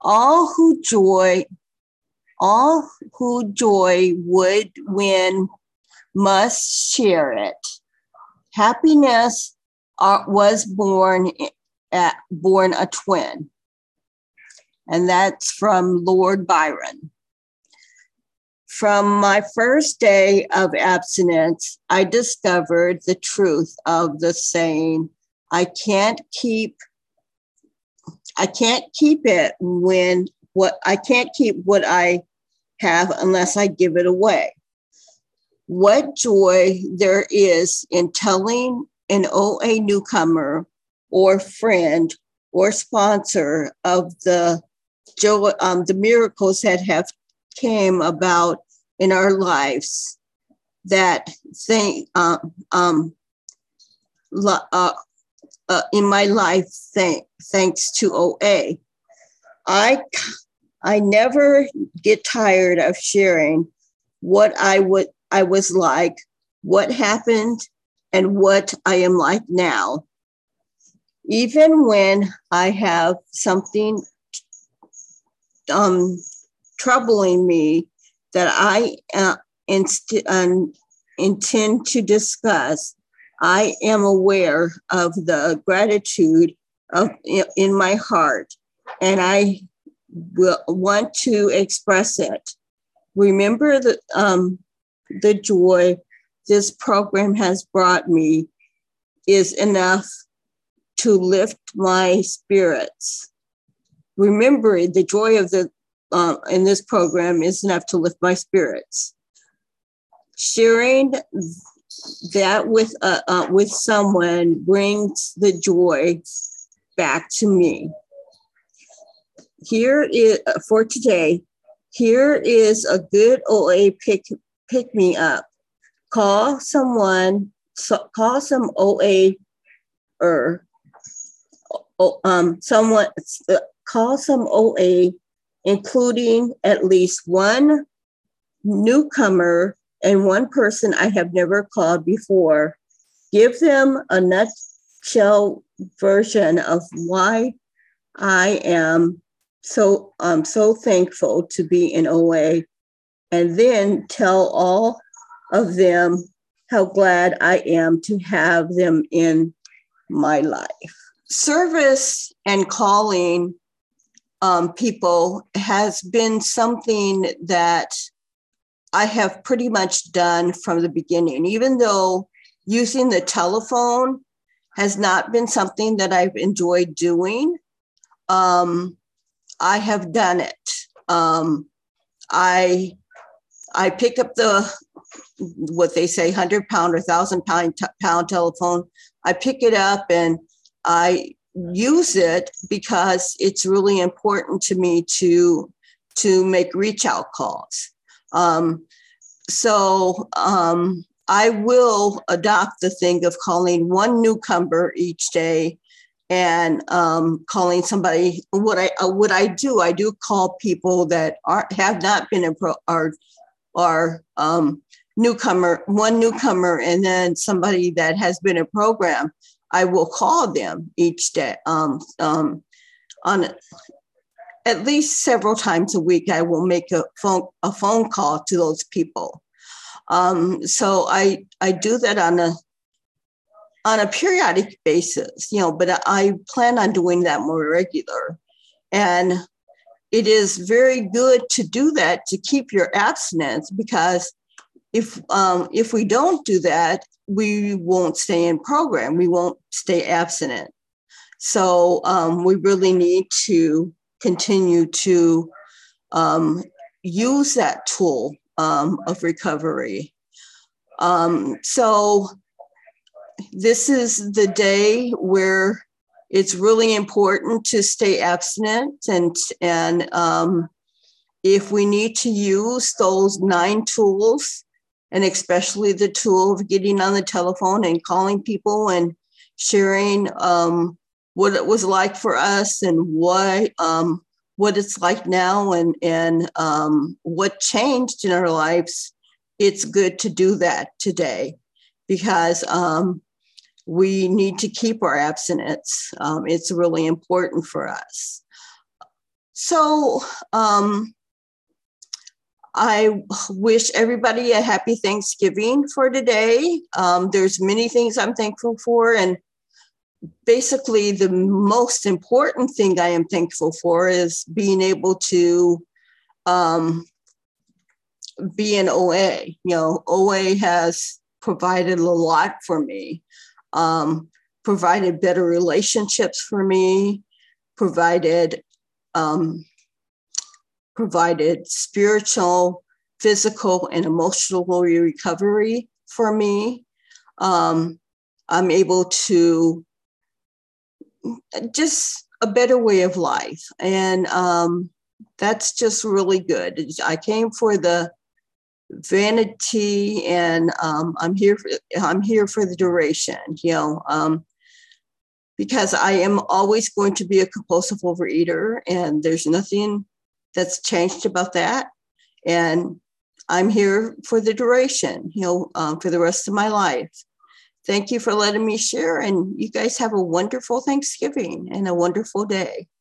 All who joy, all who joy would win must share it. Happiness was born at born a twin, and that's from Lord Byron. From my first day of abstinence, I discovered the truth of the saying, I can't keep I can't keep it when what I can't keep what I have unless I give it away. What joy there is in telling an OA newcomer or friend or sponsor of the joy, um, the miracles that have came about in our lives that thing um, um, uh, uh, in my life thank, thanks to OA. I I never get tired of sharing what I would I was like, what happened, and what I am like now. Even when I have something um, troubling me that I uh, inst- um, intend to discuss, I am aware of the gratitude of in my heart, and I will want to express it. Remember the um, the joy this program has brought me is enough to lift my spirits. Remember, the joy of the uh, in this program is enough to lift my spirits. Sharing that with uh, uh, with someone brings the joy back to me. Here is for today. Here is a good OA pick pick me up. Call someone. So, call some OA or um someone uh, call some OA, including at least one newcomer and one person I have never called before. Give them a nutshell version of why I am so I'm so thankful to be in OA, and then tell all of them how glad I am to have them in my life. Service and calling um, people has been something that I have pretty much done from the beginning, even though using the telephone has not been something that I've enjoyed doing. Um, I have done it. Um, I I pick up the what they say hundred pound or thousand pound pound telephone. I pick it up and I use it because it's really important to me to to make reach out calls. Um, so um, I will adopt the thing of calling one newcomer each day and um, calling somebody. What I uh, what I do, I do call people that are have not been in pro are are um, newcomer, one newcomer, and then somebody that has been in program. I will call them each day um, um, on at least several times a week, I will make a phone a phone call to those people. Um, so I I do that on a on a periodic basis, you know, but I plan on doing that more regular. And it is very good to do that to keep your abstinence because if um, if we don't do that, we won't stay in program. We won't stay abstinent. So um, we really need to continue to um, use that tool um, of recovery. Um, so, this is the day where it's really important to stay abstinent and and um, if we need to use those nine tools and especially the tool of getting on the telephone and calling people and sharing um, what it was like for us and what um, what it's like now and and um, what changed in our lives. It's good to do that today because um, we need to keep our abstinence. Um, it's really important for us. so um, I wish everybody a happy Thanksgiving for today. Um, there's many things I'm thankful for, and basically the most important thing I am thankful for is being able to um, be an OA. You know, OA has provided a lot for me, um, provided better relationships for me, provided um, provided spiritual, physical, and emotional recovery for me. Um, I'm able to just a better way of life. And um, that's just really good. I came for the vanity and um, I'm here for, I'm here for the duration, you know, um, because I am always going to be a compulsive overeater and there's nothing that's changed about that. And I'm here for the duration, you know, um, for the rest of my life. Thank you for letting me share. And you guys have a wonderful Thanksgiving and a wonderful day.